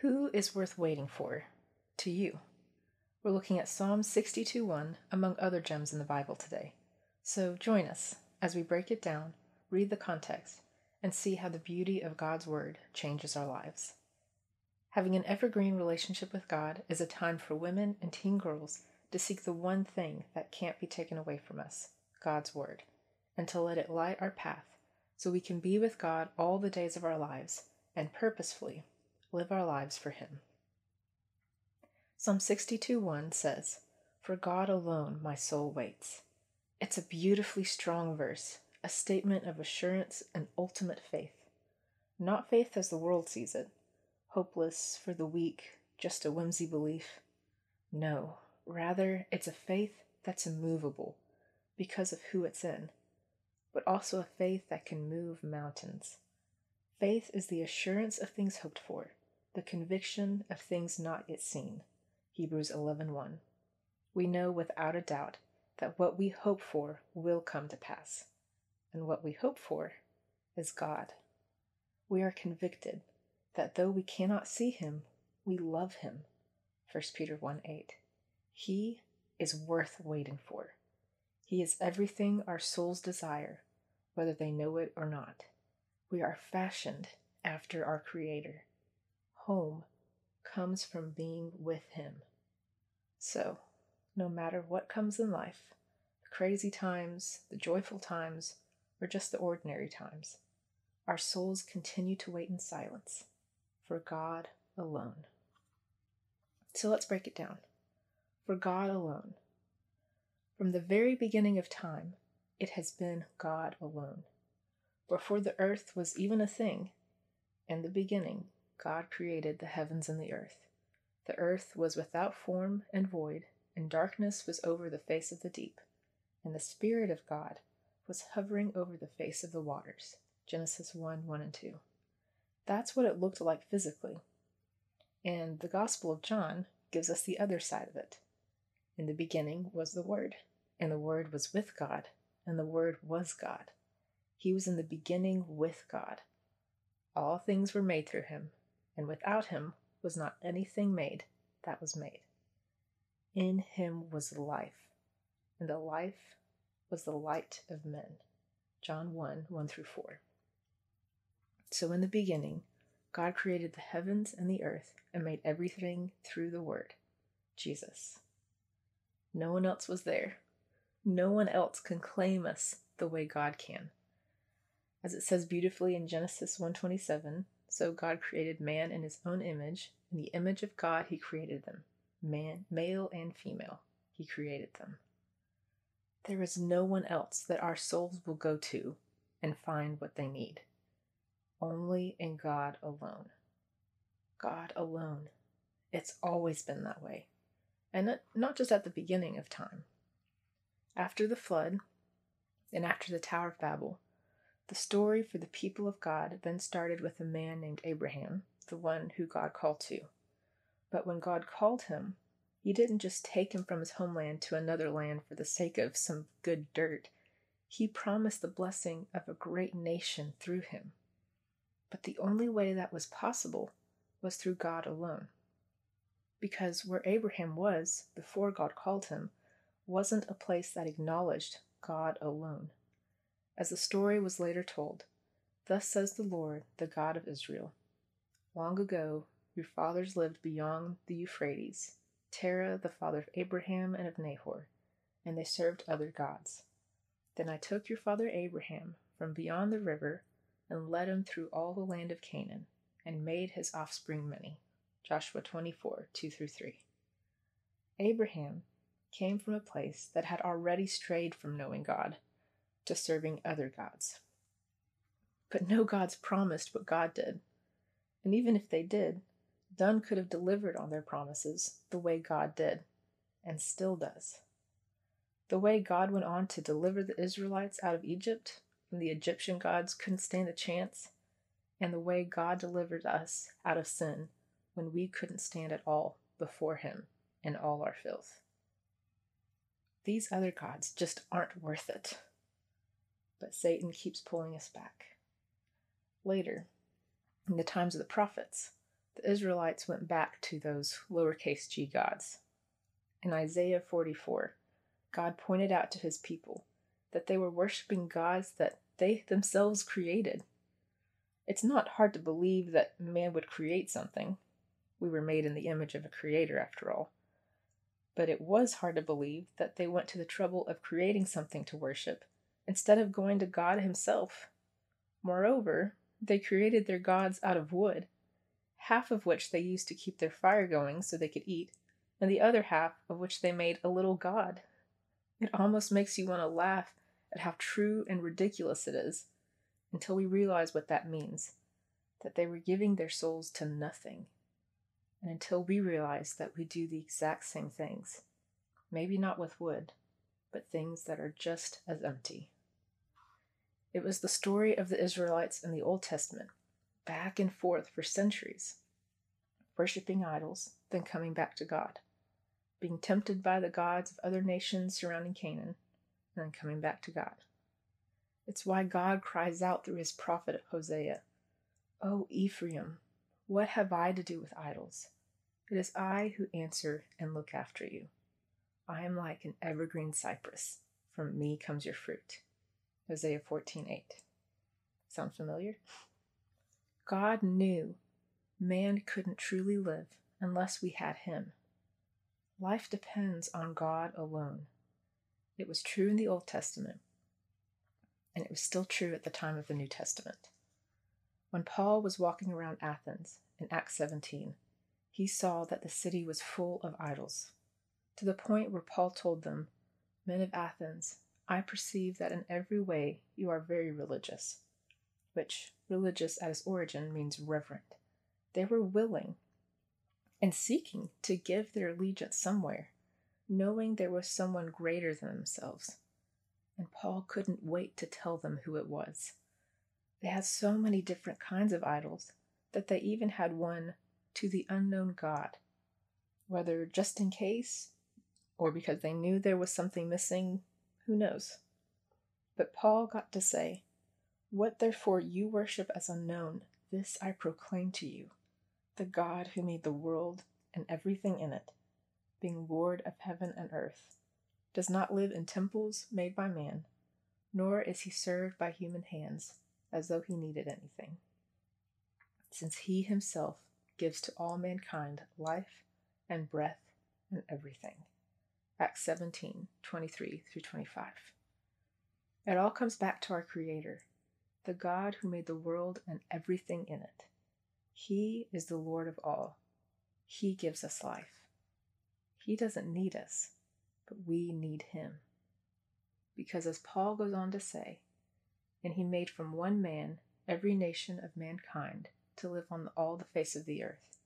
Who is worth waiting for? To you. We're looking at Psalm 62 1, among other gems in the Bible today. So join us as we break it down, read the context, and see how the beauty of God's Word changes our lives. Having an evergreen relationship with God is a time for women and teen girls to seek the one thing that can't be taken away from us God's Word, and to let it light our path so we can be with God all the days of our lives and purposefully live our lives for Him. Psalm 62 1 says, For God alone my soul waits. It's a beautifully strong verse, a statement of assurance and ultimate faith. Not faith as the world sees it, hopeless for the weak, just a whimsy belief. No, rather, it's a faith that's immovable because of who it's in, but also a faith that can move mountains. Faith is the assurance of things hoped for, the conviction of things not yet seen. Hebrews 11:1. We know without a doubt that what we hope for will come to pass, and what we hope for is God. We are convicted that though we cannot see him, we love him. 1 Peter 1 8. He is worth waiting for. He is everything our souls desire, whether they know it or not. We are fashioned after our Creator. Home comes from being with Him. So, no matter what comes in life, the crazy times, the joyful times, or just the ordinary times, our souls continue to wait in silence for God alone. So let's break it down. For God alone. From the very beginning of time, it has been God alone. Before the earth was even a thing, in the beginning, God created the heavens and the earth. The earth was without form and void, and darkness was over the face of the deep, and the Spirit of God was hovering over the face of the waters. Genesis 1 1 and 2. That's what it looked like physically. And the Gospel of John gives us the other side of it. In the beginning was the Word, and the Word was with God, and the Word was God. He was in the beginning with God. All things were made through him, and without him was not anything made that was made. In him was life, and the life was the light of men. John 1 1 through 4. So in the beginning, God created the heavens and the earth and made everything through the Word, Jesus. No one else was there. No one else can claim us the way God can. As it says beautifully in Genesis 1:27, so God created man in his own image, in the image of God he created them. Man, male and female, he created them. There is no one else that our souls will go to and find what they need only in God alone. God alone. It's always been that way. And not just at the beginning of time. After the flood, and after the Tower of Babel, the story for the people of God then started with a man named Abraham, the one who God called to. But when God called him, he didn't just take him from his homeland to another land for the sake of some good dirt. He promised the blessing of a great nation through him. But the only way that was possible was through God alone. Because where Abraham was before God called him wasn't a place that acknowledged God alone. As the story was later told, Thus says the Lord, the God of Israel Long ago, your fathers lived beyond the Euphrates, Terah, the father of Abraham and of Nahor, and they served other gods. Then I took your father Abraham from beyond the river and led him through all the land of Canaan, and made his offspring many. Joshua 24 2 through 3. Abraham came from a place that had already strayed from knowing God to serving other gods. But no gods promised what God did. And even if they did, none could have delivered on their promises the way God did, and still does. The way God went on to deliver the Israelites out of Egypt when the Egyptian gods couldn't stand a chance, and the way God delivered us out of sin when we couldn't stand at all before Him in all our filth. These other gods just aren't worth it. But Satan keeps pulling us back. Later, in the times of the prophets, the Israelites went back to those lowercase g gods. In Isaiah 44, God pointed out to his people that they were worshiping gods that they themselves created. It's not hard to believe that man would create something. We were made in the image of a creator, after all. But it was hard to believe that they went to the trouble of creating something to worship instead of going to God Himself. Moreover, they created their gods out of wood, half of which they used to keep their fire going so they could eat, and the other half of which they made a little god. It almost makes you want to laugh at how true and ridiculous it is until we realize what that means that they were giving their souls to nothing. And until we realize that we do the exact same things, maybe not with wood, but things that are just as empty. It was the story of the Israelites in the Old Testament, back and forth for centuries, worshipping idols, then coming back to God, being tempted by the gods of other nations surrounding Canaan, and then coming back to God. It's why God cries out through his prophet Hosea, O Ephraim, what have I to do with idols? It is I who answer and look after you. I am like an evergreen cypress. From me comes your fruit. Hosea 14:8. Sound familiar? God knew man couldn't truly live unless we had him. Life depends on God alone. It was true in the Old Testament, and it was still true at the time of the New Testament. When Paul was walking around Athens in Acts 17, he saw that the city was full of idols, to the point where Paul told them, Men of Athens, I perceive that in every way you are very religious, which, religious at its origin, means reverent. They were willing and seeking to give their allegiance somewhere knowing there was someone greater than themselves. And Paul couldn't wait to tell them who it was. They had so many different kinds of idols that they even had one to the unknown God. Whether just in case or because they knew there was something missing, who knows? But Paul got to say, What therefore you worship as unknown, this I proclaim to you the God who made the world and everything in it being Lord of heaven and earth, does not live in temples made by man, nor is he served by human hands as though he needed anything, since he himself gives to all mankind life and breath and everything. Acts 17 23 through 25. It all comes back to our Creator, the God who made the world and everything in it. He is the Lord of all. He gives us life. He doesn't need us, but we need him. Because as Paul goes on to say, and he made from one man every nation of mankind to live on all the face of the earth,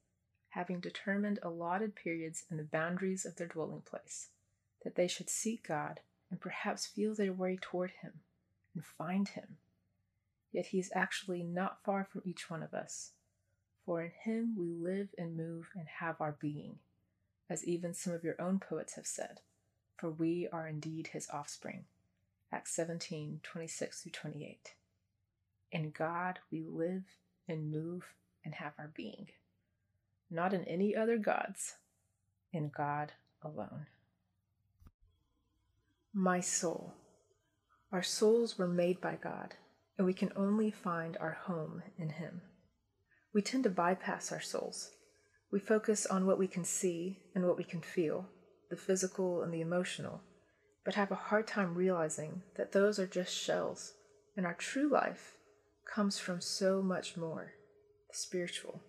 having determined allotted periods and the boundaries of their dwelling place, that they should seek God and perhaps feel their way toward him and find him. Yet he is actually not far from each one of us, for in him we live and move and have our being as even some of your own poets have said, for we are indeed his offspring. Acts 17 26 through 28. In God we live and move and have our being, not in any other gods, in God alone. My soul. Our souls were made by God, and we can only find our home in Him. We tend to bypass our souls we focus on what we can see and what we can feel, the physical and the emotional, but have a hard time realizing that those are just shells, and our true life comes from so much more the spiritual.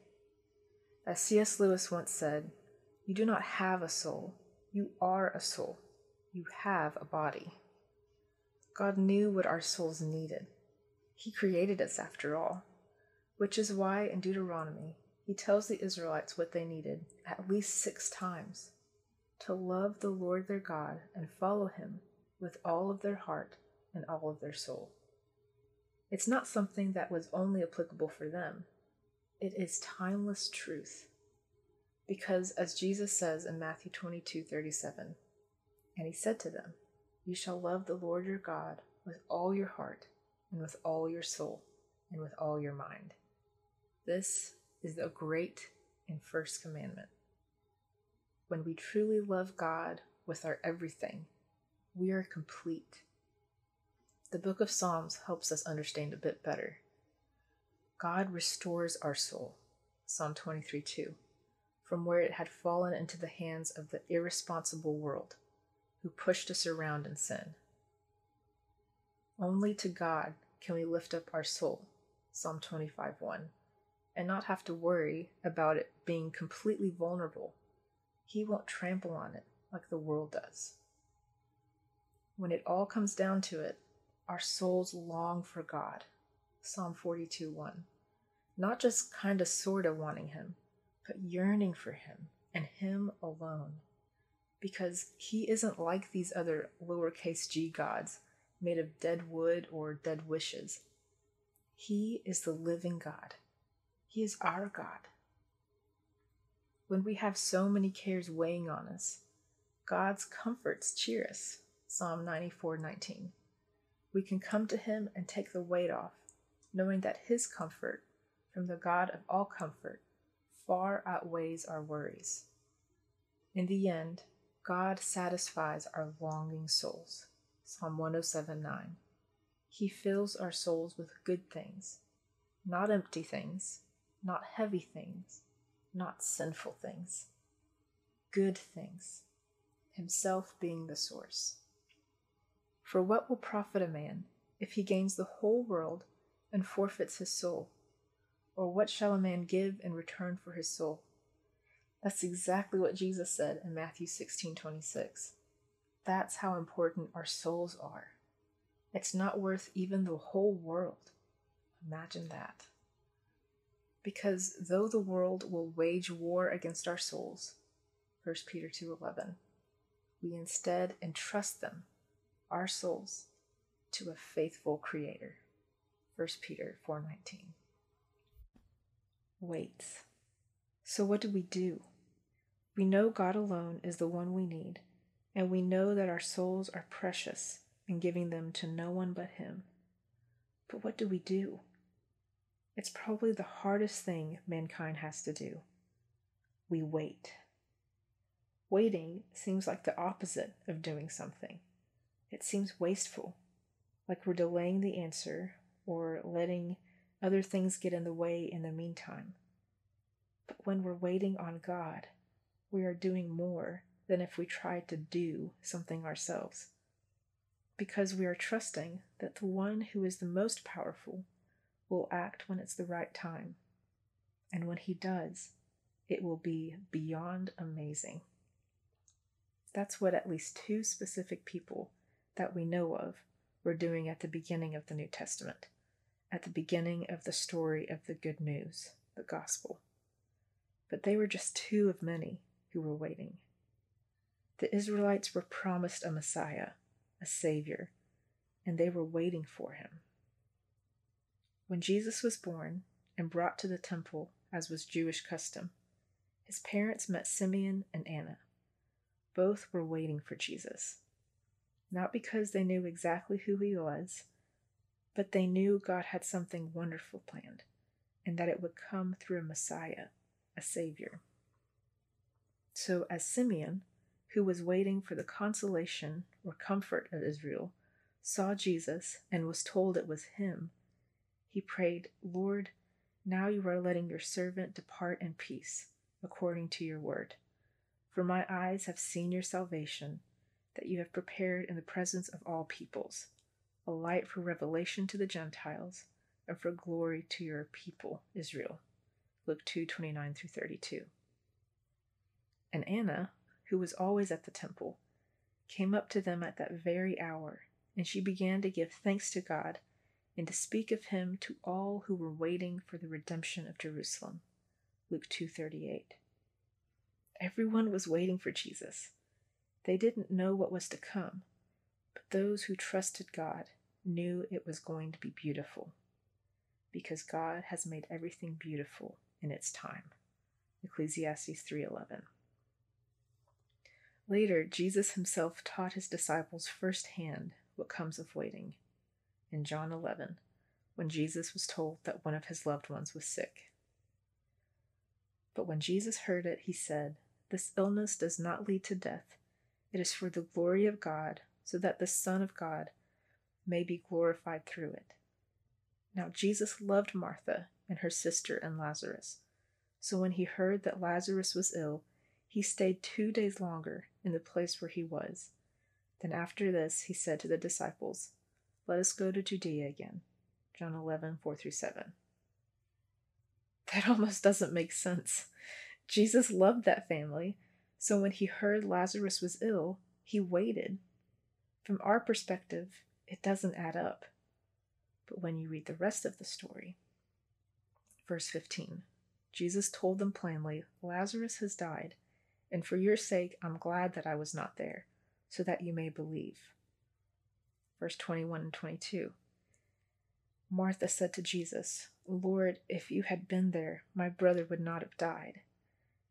As C.S. Lewis once said, You do not have a soul, you are a soul. You have a body. God knew what our souls needed. He created us after all, which is why in Deuteronomy he tells the Israelites what they needed at least six times to love the Lord their God and follow him with all of their heart and all of their soul. It's not something that was only applicable for them, it is timeless truth. Because, as Jesus says in Matthew 22 37, and he said to them, You shall love the Lord your God with all your heart, and with all your soul, and with all your mind. This is the great and first commandment. When we truly love God with our everything, we are complete. The book of Psalms helps us understand a bit better. God restores our soul, Psalm 23 2, from where it had fallen into the hands of the irresponsible world, who pushed us around in sin. Only to God can we lift up our soul, Psalm 25 1, and not have to worry about it being completely vulnerable. He won't trample on it like the world does. When it all comes down to it, our souls long for God. Psalm 42 1. Not just kind of sort of wanting Him, but yearning for Him and Him alone. Because He isn't like these other lowercase g gods made of dead wood or dead wishes. He is the living God. He is our God. When we have so many cares weighing on us, God's comforts cheer us. Psalm 94:19. We can come to him and take the weight off, knowing that his comfort from the God of all comfort far outweighs our worries. In the end, God satisfies our longing souls. Psalm 107:9. He fills our souls with good things, not empty things, not heavy things, not sinful things. Good things, Himself being the source. For what will profit a man if he gains the whole world and forfeits his soul? Or what shall a man give in return for his soul? That's exactly what Jesus said in Matthew 16:26. That's how important our souls are. It's not worth even the whole world. Imagine that. Because though the world will wage war against our souls, 1 Peter 2:11, we instead entrust them our souls to a faithful creator. 1 Peter 4:19. Waits. So what do we do? We know God alone is the one we need, and we know that our souls are precious and giving them to no one but him. But what do we do? It's probably the hardest thing mankind has to do. We wait. Waiting seems like the opposite of doing something. It seems wasteful, like we're delaying the answer or letting other things get in the way in the meantime. But when we're waiting on God, we are doing more than if we tried to do something ourselves. Because we are trusting that the one who is the most powerful will act when it's the right time. And when he does, it will be beyond amazing. That's what at least two specific people that we know of were doing at the beginning of the New Testament, at the beginning of the story of the good news, the gospel. But they were just two of many who were waiting. The Israelites were promised a Messiah, a Savior, and they were waiting for him. When Jesus was born and brought to the temple, as was Jewish custom, his parents met Simeon and Anna. Both were waiting for Jesus not because they knew exactly who he was, but they knew God had something wonderful planned, and that it would come through a Messiah, a Savior. So, as Simeon, who was waiting for the consolation or comfort of Israel, saw Jesus and was told it was him, he prayed, Lord, now you are letting your servant depart in peace, according to your word. For my eyes have seen your salvation that you have prepared in the presence of all peoples, a light for revelation to the Gentiles and for glory to your people, Israel. Luke 2 29 through 32. And Anna, who was always at the temple, came up to them at that very hour, and she began to give thanks to God and to speak of him to all who were waiting for the redemption of Jerusalem. Luke 2:38. Everyone was waiting for Jesus. They didn't know what was to come, but those who trusted God knew it was going to be beautiful, because God has made everything beautiful in its time. Ecclesiastes 3:11. Later, Jesus himself taught his disciples firsthand what comes of waiting. In John 11, when Jesus was told that one of his loved ones was sick. But when Jesus heard it, he said, This illness does not lead to death. It is for the glory of God, so that the Son of God may be glorified through it. Now Jesus loved Martha and her sister and Lazarus. So when he heard that Lazarus was ill, he stayed two days longer in the place where he was. Then after this he said to the disciples, Let us go to Judea again. John 11, 4 through 7. That almost doesn't make sense. Jesus loved that family, so when he heard Lazarus was ill, he waited. From our perspective, it doesn't add up. But when you read the rest of the story, verse 15, Jesus told them plainly, Lazarus has died, and for your sake I'm glad that I was not there, so that you may believe. Verse 21 and 22. Martha said to Jesus, Lord, if you had been there, my brother would not have died.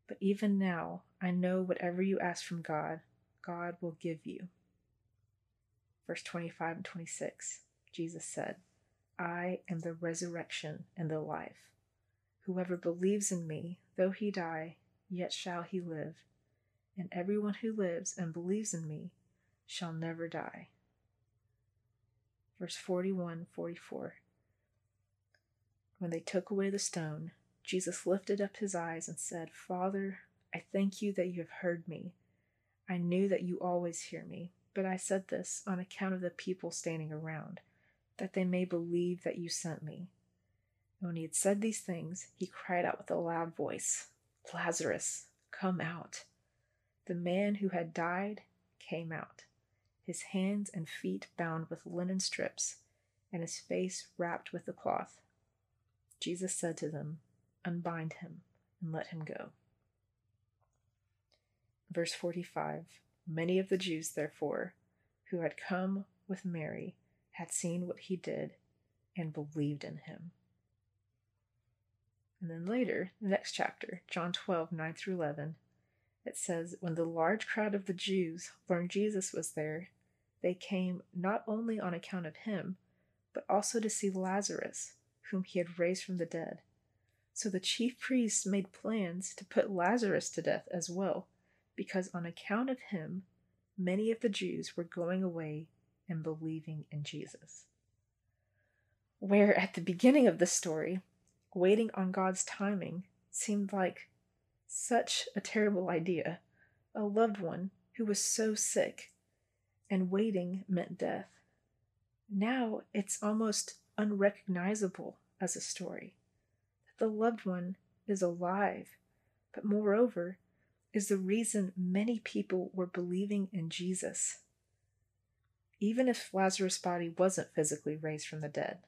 But even now, I know whatever you ask from God, God will give you. Verse 25 and 26, Jesus said, I am the resurrection and the life. Whoever believes in me, though he die, yet shall he live. And everyone who lives and believes in me shall never die. Verse 41 44. When they took away the stone, Jesus lifted up his eyes and said, Father, I thank you that you have heard me. I knew that you always hear me, but I said this on account of the people standing around, that they may believe that you sent me. And when he had said these things, he cried out with a loud voice, Lazarus, come out. The man who had died came out, his hands and feet bound with linen strips, and his face wrapped with the cloth. Jesus said to them, Unbind him and let him go. Verse 45 Many of the Jews, therefore, who had come with Mary, had seen what he did and believed in him. And then later, the next chapter, John 12, 9 through 11, it says, When the large crowd of the Jews learned Jesus was there, they came not only on account of him, but also to see Lazarus, whom he had raised from the dead. So the chief priests made plans to put Lazarus to death as well, because on account of him, many of the Jews were going away and believing in Jesus. Where at the beginning of the story, waiting on God's timing seemed like such a terrible idea, a loved one who was so sick, and waiting meant death. Now it's almost unrecognizable as a story. That the loved one is alive, but moreover, is the reason many people were believing in Jesus. Even if Lazarus' body wasn't physically raised from the dead,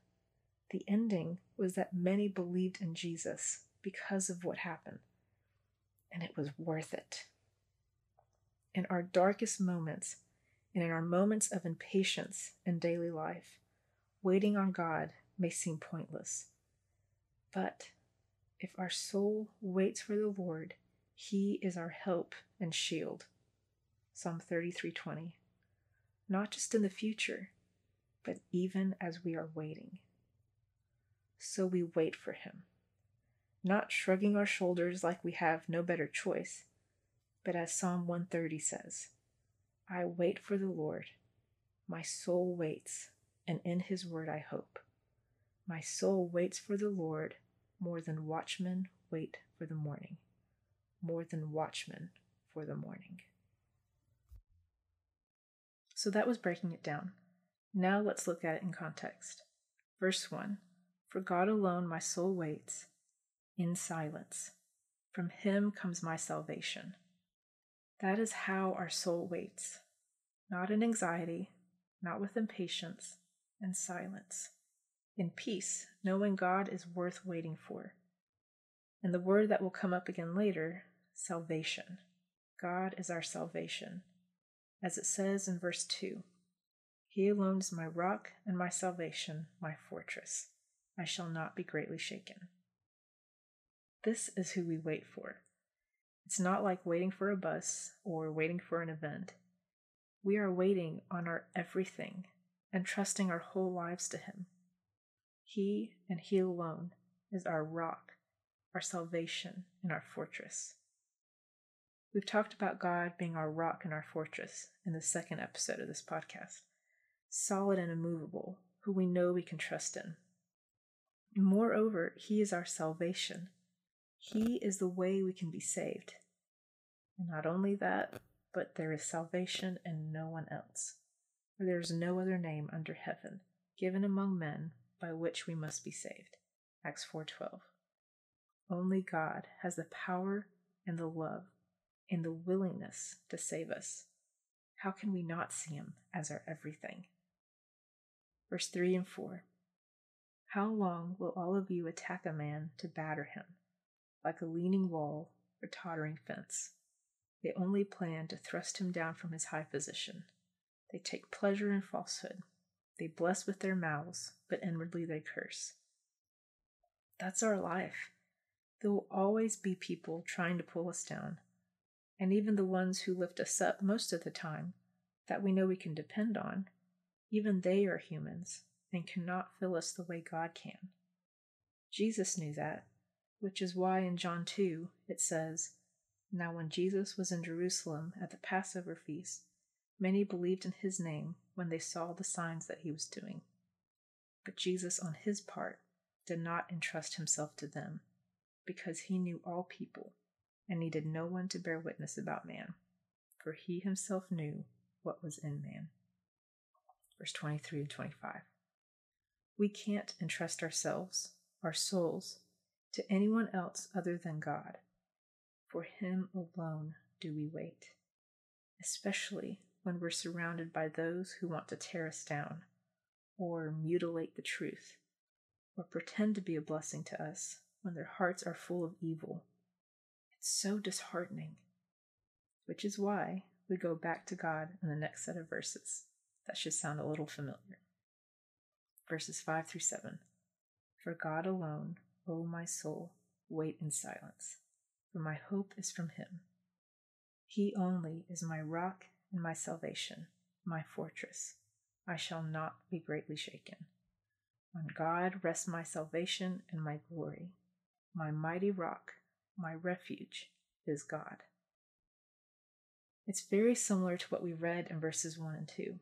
the ending was that many believed in Jesus because of what happened, and it was worth it. In our darkest moments, and in our moments of impatience in daily life, waiting on God may seem pointless. But if our soul waits for the Lord, he is our help and shield. Psalm 33:20. Not just in the future, but even as we are waiting. So we wait for him, not shrugging our shoulders like we have no better choice, but as Psalm 130 says, I wait for the Lord. My soul waits, and in his word I hope. My soul waits for the Lord more than watchmen wait for the morning, more than watchmen for the morning. So that was breaking it down. Now let's look at it in context. Verse 1 For God alone my soul waits in silence. From him comes my salvation. That is how our soul waits, not in anxiety, not with impatience, and silence in peace, knowing God is worth waiting for. And the word that will come up again later salvation. God is our salvation. As it says in verse 2 He alone is my rock and my salvation, my fortress. I shall not be greatly shaken. This is who we wait for. It's not like waiting for a bus or waiting for an event. We are waiting on our everything and trusting our whole lives to Him. He and He alone is our rock, our salvation, and our fortress. We've talked about God being our rock and our fortress in the second episode of this podcast, solid and immovable, who we know we can trust in. Moreover, He is our salvation. He is the way we can be saved. And not only that, but there is salvation in no one else. For there is no other name under heaven given among men by which we must be saved. Acts 4:12. Only God has the power and the love and the willingness to save us. How can we not see him as our everything? Verse 3 and 4 How long will all of you attack a man to batter him, like a leaning wall or tottering fence? They only plan to thrust him down from his high position. They take pleasure in falsehood. They bless with their mouths, but inwardly they curse. That's our life. There will always be people trying to pull us down, and even the ones who lift us up most of the time, that we know we can depend on, even they are humans and cannot fill us the way God can. Jesus knew that, which is why in John 2 it says, Now when Jesus was in Jerusalem at the Passover feast, many believed in his name when they saw the signs that he was doing. But Jesus, on his part, did not entrust himself to them, because he knew all people and needed no one to bear witness about man, for he himself knew what was in man. Verse 23 and 25. We can't entrust ourselves, our souls, to anyone else other than God. For him alone do we wait, especially when we're surrounded by those who want to tear us down, or mutilate the truth, or pretend to be a blessing to us when their hearts are full of evil it's so disheartening. Which is why we go back to God in the next set of verses. That should sound a little familiar. Verses 5 through 7. For God alone, O my soul, wait in silence, for my hope is from Him. He only is my rock and my salvation, my fortress. I shall not be greatly shaken. On God rests my salvation and my glory, my mighty rock my refuge is God. It's very similar to what we read in verses 1 and 2,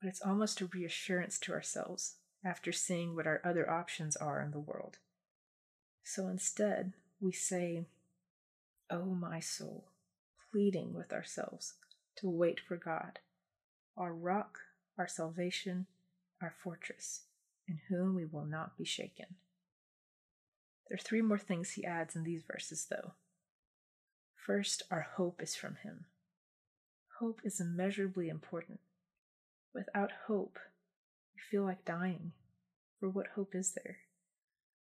but it's almost a reassurance to ourselves after seeing what our other options are in the world. So instead, we say, Oh, my soul, pleading with ourselves to wait for God, our rock, our salvation, our fortress, in whom we will not be shaken. There are three more things he adds in these verses, though. First, our hope is from him. Hope is immeasurably important. Without hope, we feel like dying. For what hope is there?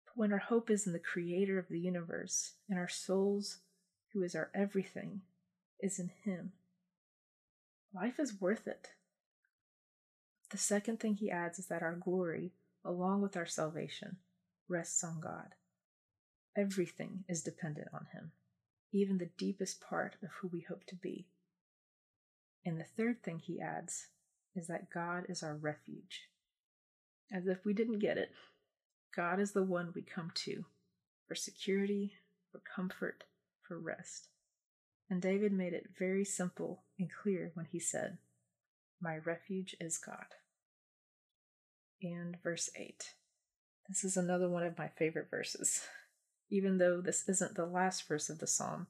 But when our hope is in the creator of the universe, and our souls, who is our everything, is in him, life is worth it. The second thing he adds is that our glory, along with our salvation, rests on God. Everything is dependent on Him, even the deepest part of who we hope to be. And the third thing he adds is that God is our refuge. As if we didn't get it, God is the one we come to for security, for comfort, for rest. And David made it very simple and clear when he said, My refuge is God. And verse 8. This is another one of my favorite verses even though this isn't the last verse of the psalm.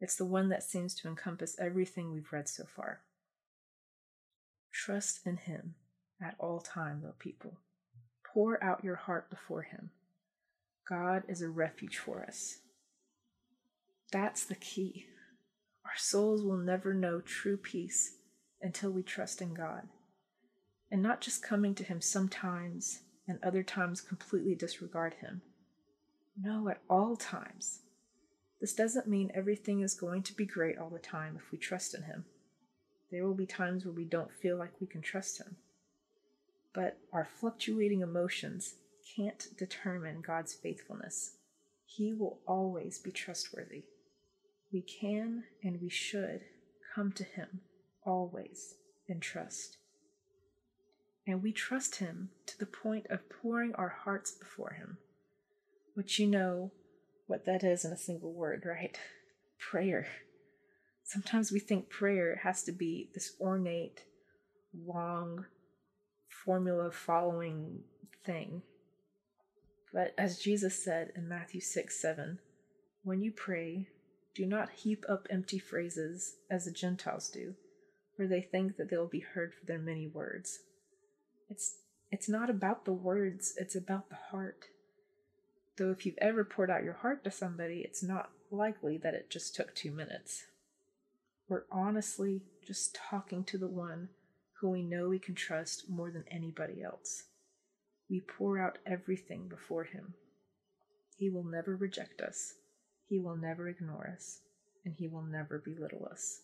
It's the one that seems to encompass everything we've read so far. Trust in Him at all times, little people. Pour out your heart before Him. God is a refuge for us. That's the key. Our souls will never know true peace until we trust in God. And not just coming to Him sometimes and other times completely disregard Him no, at all times. This doesn't mean everything is going to be great all the time if we trust in Him. There will be times where we don't feel like we can trust Him. But our fluctuating emotions can't determine God's faithfulness. He will always be trustworthy. We can and we should come to Him always in trust. And we trust Him to the point of pouring our hearts before Him which you know what that is in a single word, right? Prayer. Sometimes we think prayer has to be this ornate, long, formula following thing. But as Jesus said in Matthew 6 7, when you pray, do not heap up empty phrases as the Gentiles do, for they think that they will be heard for their many words. It's, it's not about the words, it's about the heart. Though if you've ever poured out your heart to somebody, it's not likely that it just took two minutes. We're honestly just talking to the one who we know we can trust more than anybody else. We pour out everything before him. He will never reject us, he will never ignore us, and he will never belittle us.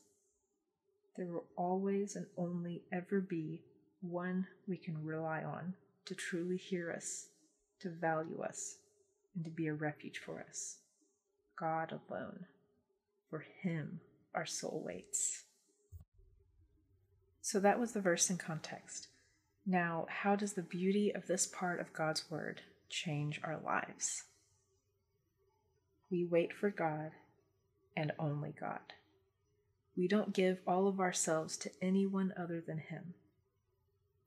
There will always and only ever be one we can rely on to truly hear us, to value us, and to be a refuge for us. God alone. For Him our soul waits. So that was the verse in context. Now, how does the beauty of this part of God's Word change our lives? We wait for God and only God. We don't give all of ourselves to anyone other than Him.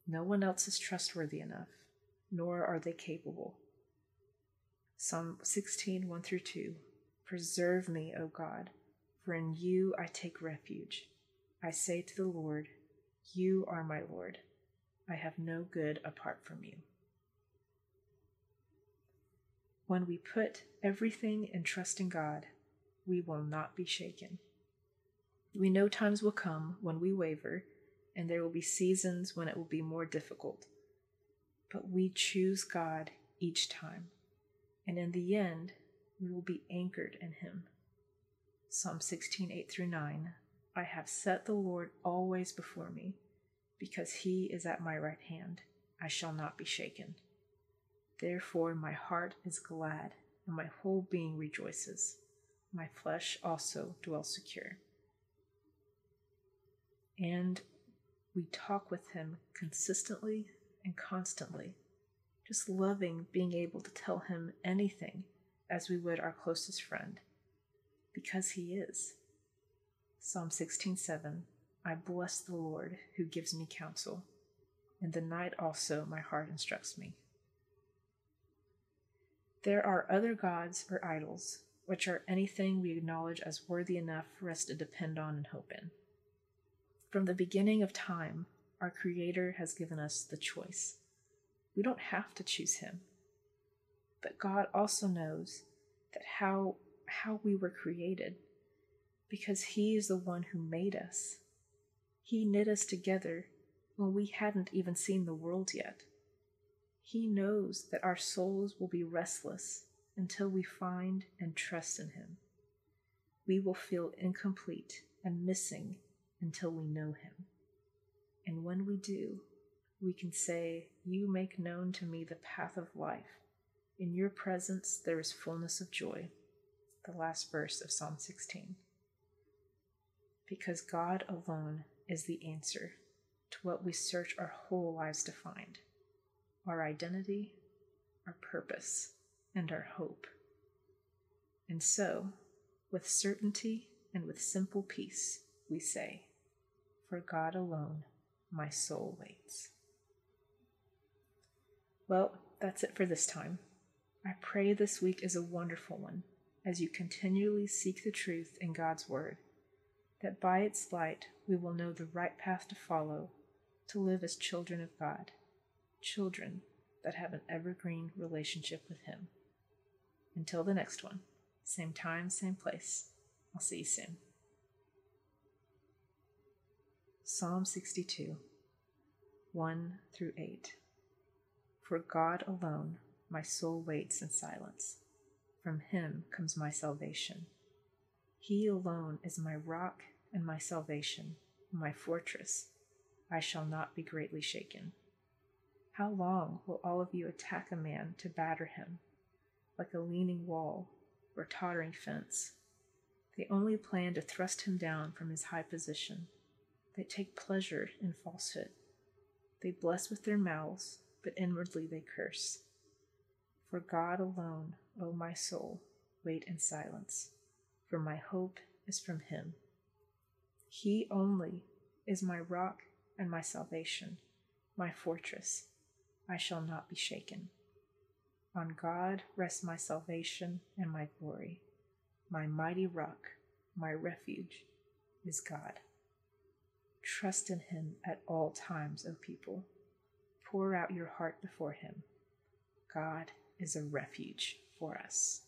No one else is trustworthy enough, nor are they capable. Psalm 16, 1 through 2. Preserve me, O God, for in you I take refuge. I say to the Lord, You are my Lord. I have no good apart from you. When we put everything in trust in God, we will not be shaken. We know times will come when we waver, and there will be seasons when it will be more difficult. But we choose God each time and in the end, we will be anchored in him. Psalm 16, 8 through 9. I have set the Lord always before me, because he is at my right hand. I shall not be shaken. Therefore, my heart is glad, and my whole being rejoices. My flesh also dwells secure. And we talk with him consistently and constantly just loving being able to tell him anything as we would our closest friend, because he is. Psalm 16:7 I bless the Lord who gives me counsel. In the night also my heart instructs me. There are other gods or idols, which are anything we acknowledge as worthy enough for us to depend on and hope in. From the beginning of time, our Creator has given us the choice. We don't have to choose him. But God also knows that how how we were created because he is the one who made us. He knit us together when we hadn't even seen the world yet. He knows that our souls will be restless until we find and trust in him. We will feel incomplete and missing until we know him. And when we do, we can say, You make known to me the path of life. In your presence there is fullness of joy. The last verse of Psalm 16. Because God alone is the answer to what we search our whole lives to find our identity, our purpose, and our hope. And so, with certainty and with simple peace, we say, For God alone my soul waits. Well, that's it for this time. I pray this week is a wonderful one as you continually seek the truth in God's Word, that by its light we will know the right path to follow to live as children of God, children that have an evergreen relationship with Him. Until the next one, same time, same place. I'll see you soon. Psalm 62 1 through 8. For God alone my soul waits in silence. From him comes my salvation. He alone is my rock and my salvation, my fortress. I shall not be greatly shaken. How long will all of you attack a man to batter him, like a leaning wall or tottering fence? They only plan to thrust him down from his high position. They take pleasure in falsehood. They bless with their mouths but inwardly they curse. For God alone, O my soul, wait in silence, for my hope is from him. He only is my rock and my salvation, my fortress. I shall not be shaken. On God rests my salvation and my glory. My mighty rock, my refuge, is God. Trust in him at all times, O people. Pour out your heart before him. God is a refuge for us.